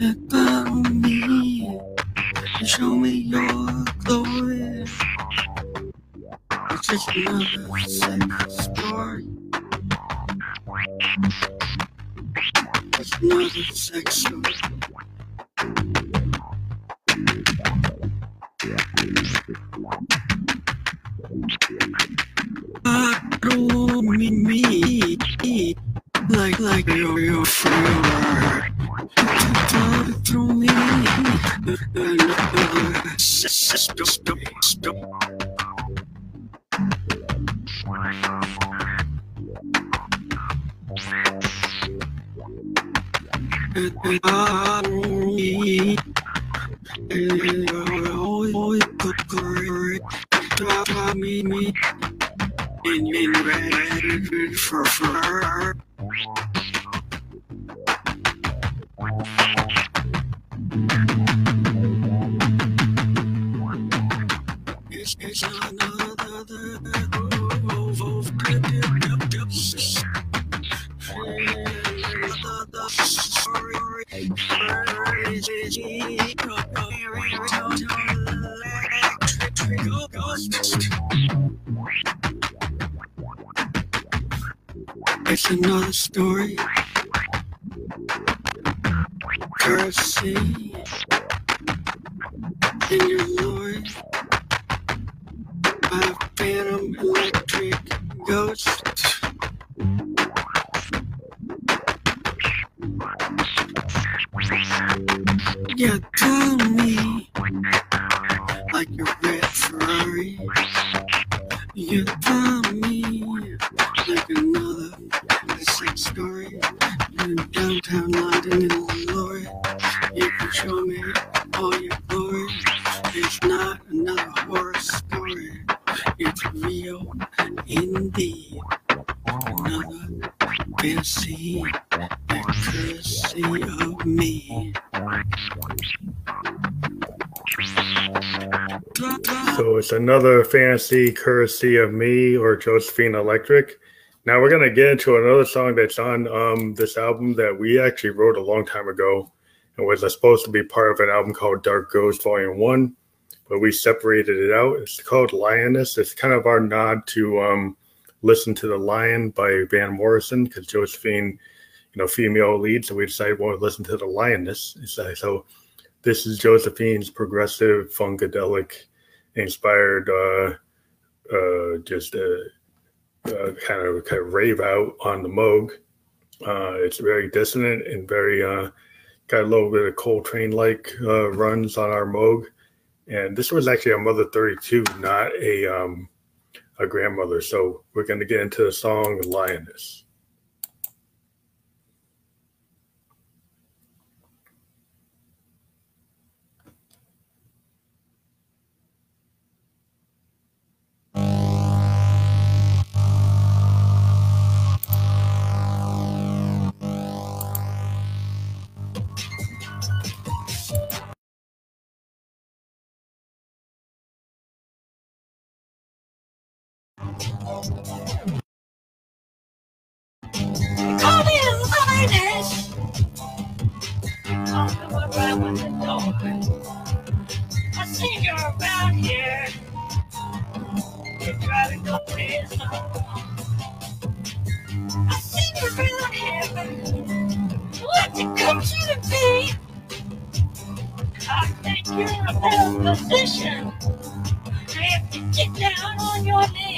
And follow me and show me your glory. It's just another sex story. It's another sex story. Follow me. Like, like you're your friend. Talk to me. Stop, stop, stop. Me, me, in, in red for fur. Thank you. Another story. Another fantasy courtesy of me or Josephine Electric. Now we're gonna get into another song that's on um, this album that we actually wrote a long time ago and was supposed to be part of an album called Dark Ghost Volume One, but we separated it out. It's called Lioness. It's kind of our nod to um, "Listen to the Lion" by Van Morrison because Josephine, you know, female lead, so we decided well, listen to the Lioness. So this is Josephine's progressive funkadelic inspired, uh, uh, just uh, uh, kind of kind of rave out on the Moog. Uh, it's very dissonant and very uh, got a little bit of Coltrane like uh, runs on our Moog. And this was actually a Mother 32, not a um, a grandmother. So we're going to get into the song Lioness. Position. I comes to get down on your knees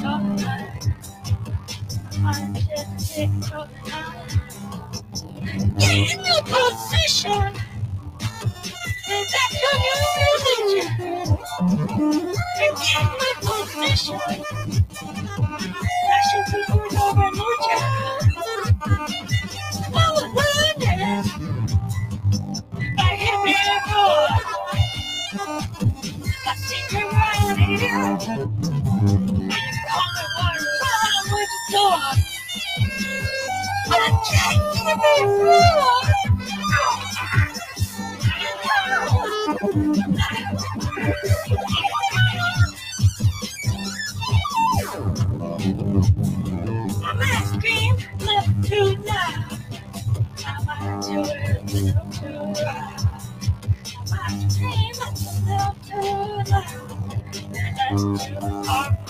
Get in your position. And that's your new religion. In my position. That should be your new religion. Well, awareness. I me roar. I see you right the. But I can't hear me roar. I might scream a little too loud. I might do it a little too loud. I might scream too hard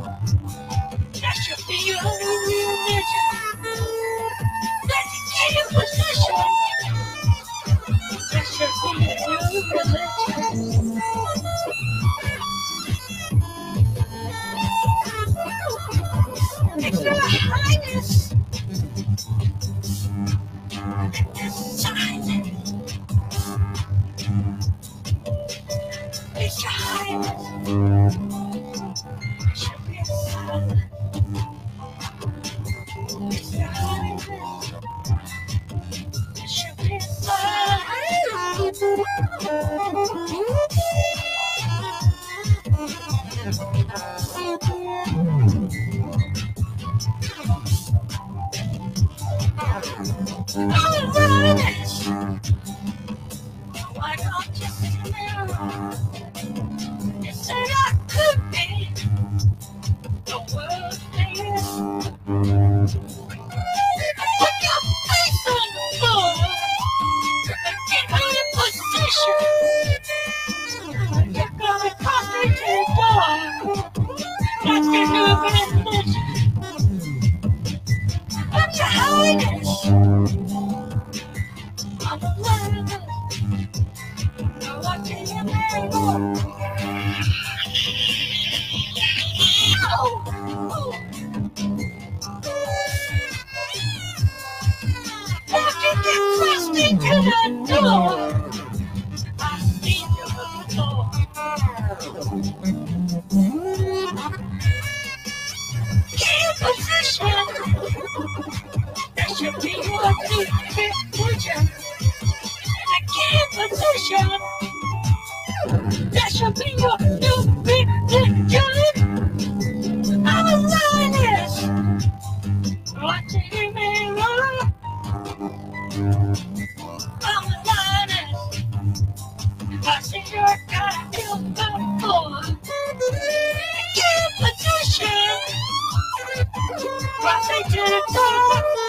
Crossing to the door.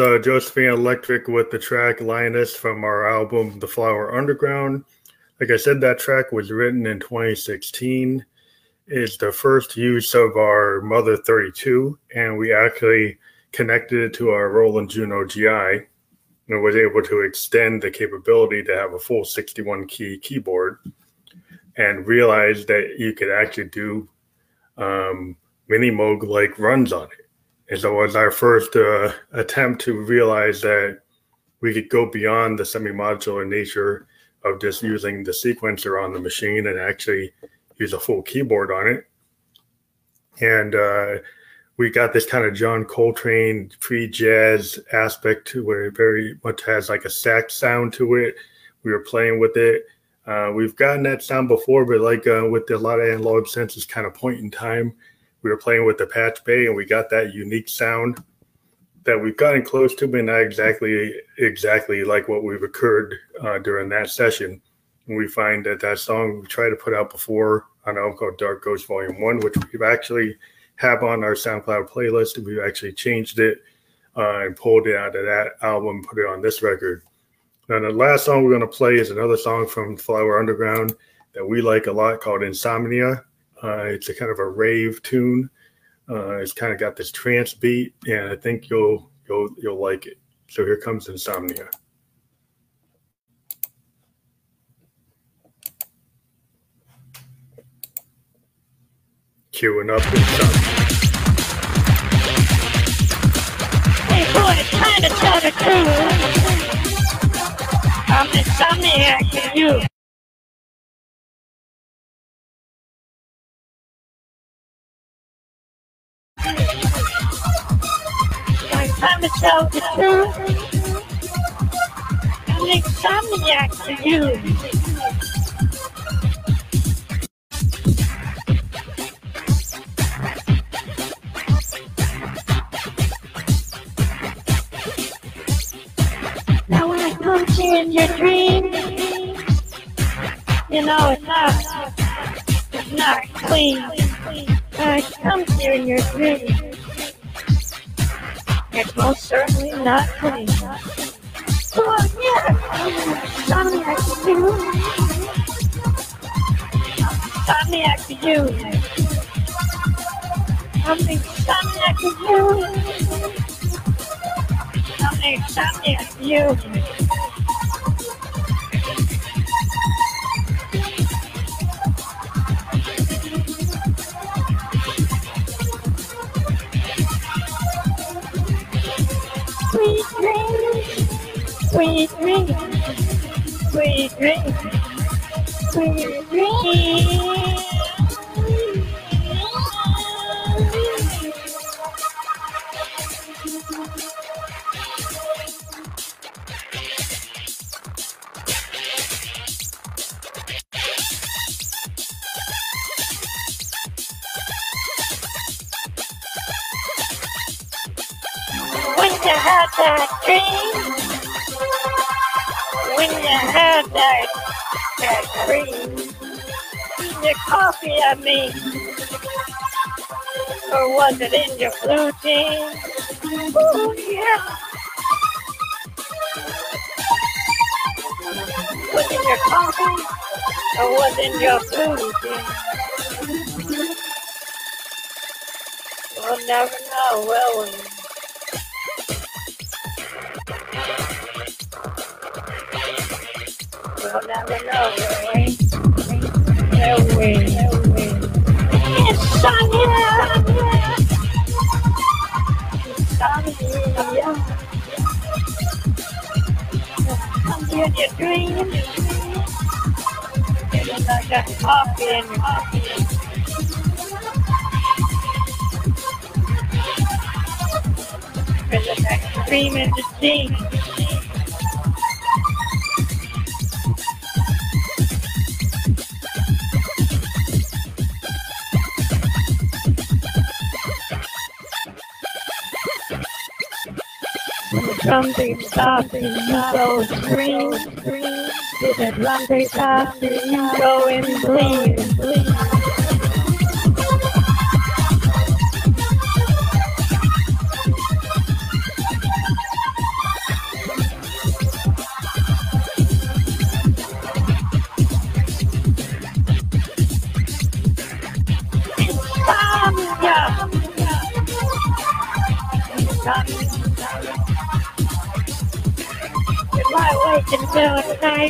Uh, Josephine Electric with the track Linus from our album The Flower Underground. Like I said, that track was written in 2016. It's the first use of our Mother 32, and we actually connected it to our Roland Juno-Gi and was able to extend the capability to have a full 61 key keyboard and realized that you could actually do um, Minimoog like runs on it. And so it was our first uh, attempt to realize that we could go beyond the semi modular nature of just using the sequencer on the machine and actually use a full keyboard on it. And uh, we got this kind of John Coltrane pre jazz aspect to where it very much has like a sax sound to it. We were playing with it. Uh, we've gotten that sound before, but like uh, with a lot of analog synths, kind of point in time, we were playing with the patch bay and we got that unique sound that we've gotten close to, but not exactly exactly like what we've occurred uh, during that session. And we find that that song we tried to put out before on an album called Dark Ghost Volume One, which we've actually have on our SoundCloud playlist, and we've actually changed it uh, and pulled it out of that album, put it on this record. Now, the last song we're going to play is another song from Flower Underground that we like a lot called Insomnia. Uh, it's a kind of a rave tune. Uh, it's kind of got this trance beat, and I think you'll you'll you'll like it. So here comes Insomnia. Queuing up Insomnia. Hey boy, it's time to tell the truth. I'm insomniac to you. The. I'm you. Now when I come to you in your dream, you know it's not, it's not clean. I to you in your dream, it's most certainly not clean. Oh yeah, insomniac to you. Insomniac to you. I'm insomniac to you. I'm insomniac to you. Sweet sweet dreams, sweet dreams, sweet dreams. That dream, your coffee, I mean, or was it in your blue jeans? Oh, yeah. Was it your coffee, or was it in your blue jeans? We'll never know, will we? Your dreams. It's like that coffee in your coffee. It's like that dream in the dream. Something stopping it something stopping going bleed,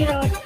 or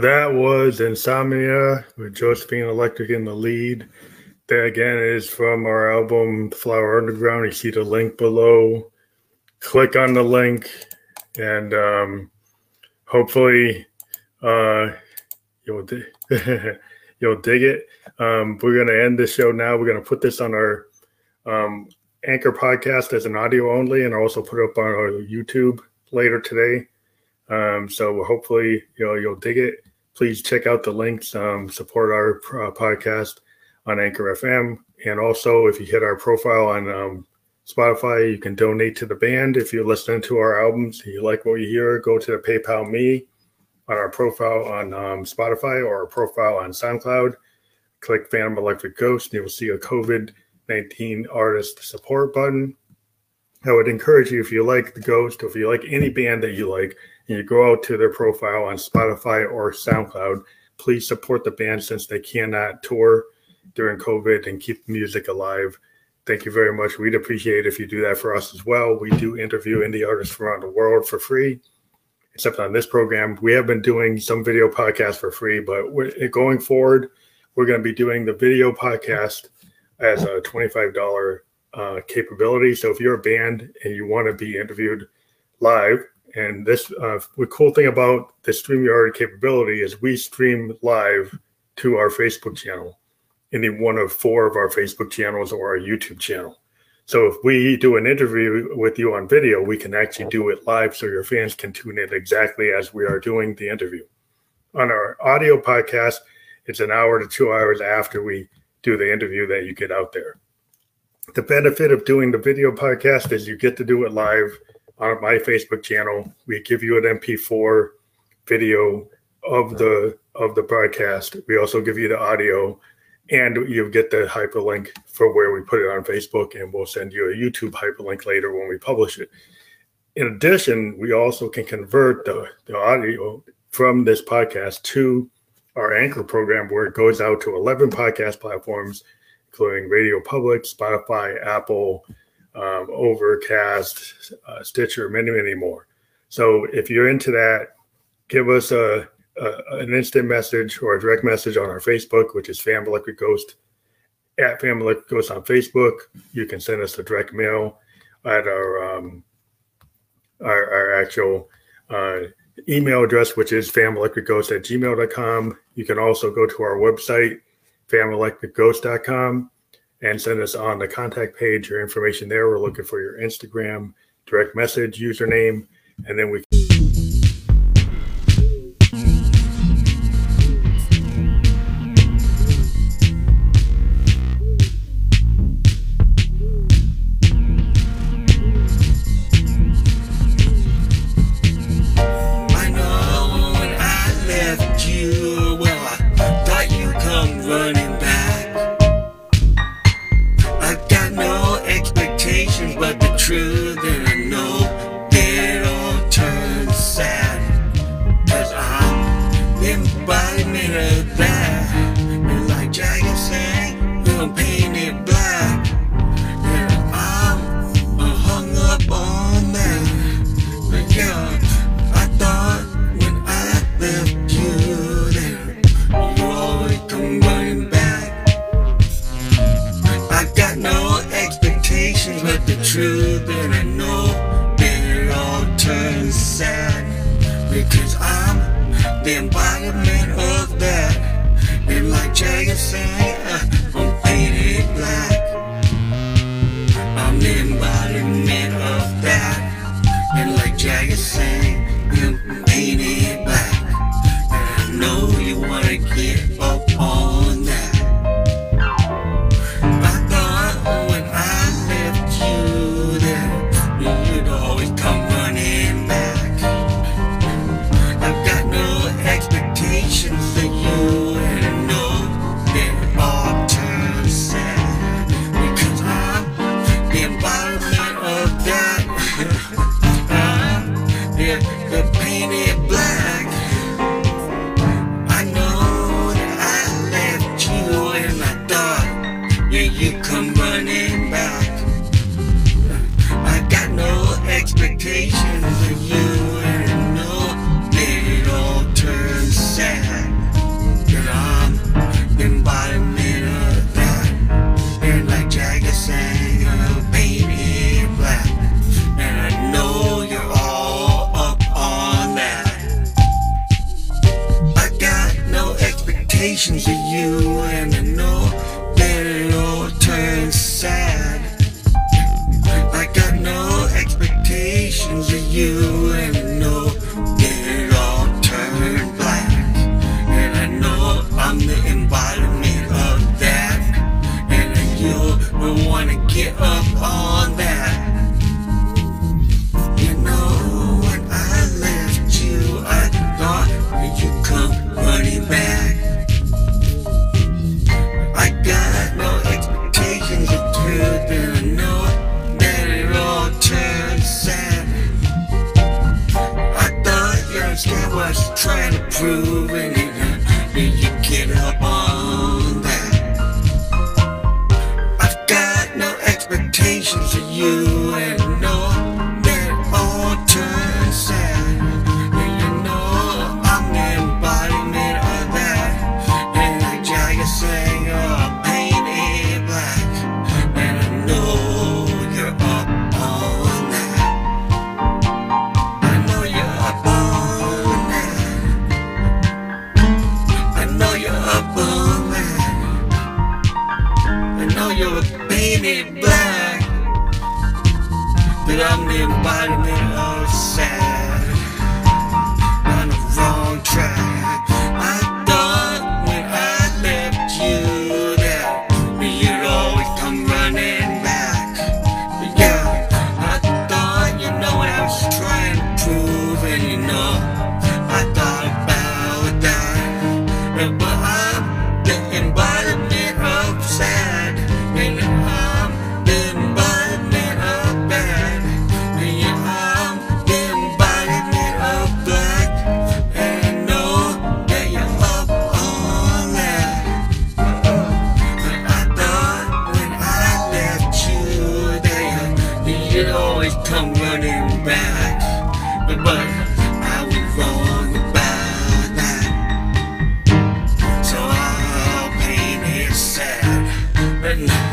that was Insomnia with Josephine Electric in the lead. That again is from our album Flower Underground. You see the link below. Click on the link, and um, hopefully, uh, you'll di- you'll dig it. Um, we're gonna end the show now. We're gonna put this on our um, Anchor podcast as an audio only, and also put it up on our YouTube later today. Um, so hopefully, you know, you'll dig it. Please check out the links. Um, support our uh, podcast on Anchor FM, and also if you hit our profile on um, Spotify, you can donate to the band. If you're listening to our albums, you like what you hear, go to the PayPal me on our profile on um, Spotify or our profile on SoundCloud. Click Phantom Electric Ghost, and you will see a COVID 19 artist support button. I would encourage you if you like the Ghost, if you like any band that you like, you go out to their profile on Spotify or SoundCloud, please support the band since they cannot tour during COVID and keep music alive. Thank you very much. We'd appreciate if you do that for us as well. We do interview indie artists from around the world for free, except on this program. We have been doing some video podcasts for free, but we're, going forward, we're going to be doing the video podcast as a $25 uh, capability. So if you're a band and you want to be interviewed live, and this uh, the cool thing about the StreamYard capability is we stream live to our Facebook channel, any one of four of our Facebook channels or our YouTube channel. So if we do an interview with you on video, we can actually do it live so your fans can tune in exactly as we are doing the interview. On our audio podcast, it's an hour to two hours after we do the interview that you get out there. The benefit of doing the video podcast is you get to do it live on my Facebook channel. We give you an MP4 video of the of the broadcast. We also give you the audio, and you get the hyperlink for where we put it on Facebook, and we'll send you a YouTube hyperlink later when we publish it. In addition, we also can convert the, the audio from this podcast to our anchor program where it goes out to 11 podcast platforms, including Radio Public, Spotify, Apple, um, Overcast, uh, Stitcher, many, many more. So if you're into that, give us a, a, an instant message or a direct message on our Facebook, which is Fam Electric Ghost at Fam Electric Ghost on Facebook. You can send us a direct mail at our um, our, our, actual uh, email address, which is famelectricghost at gmail.com. You can also go to our website, famelectricghost.com and send us on the contact page your information there. We're looking for your Instagram direct message username, and then we.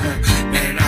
And, and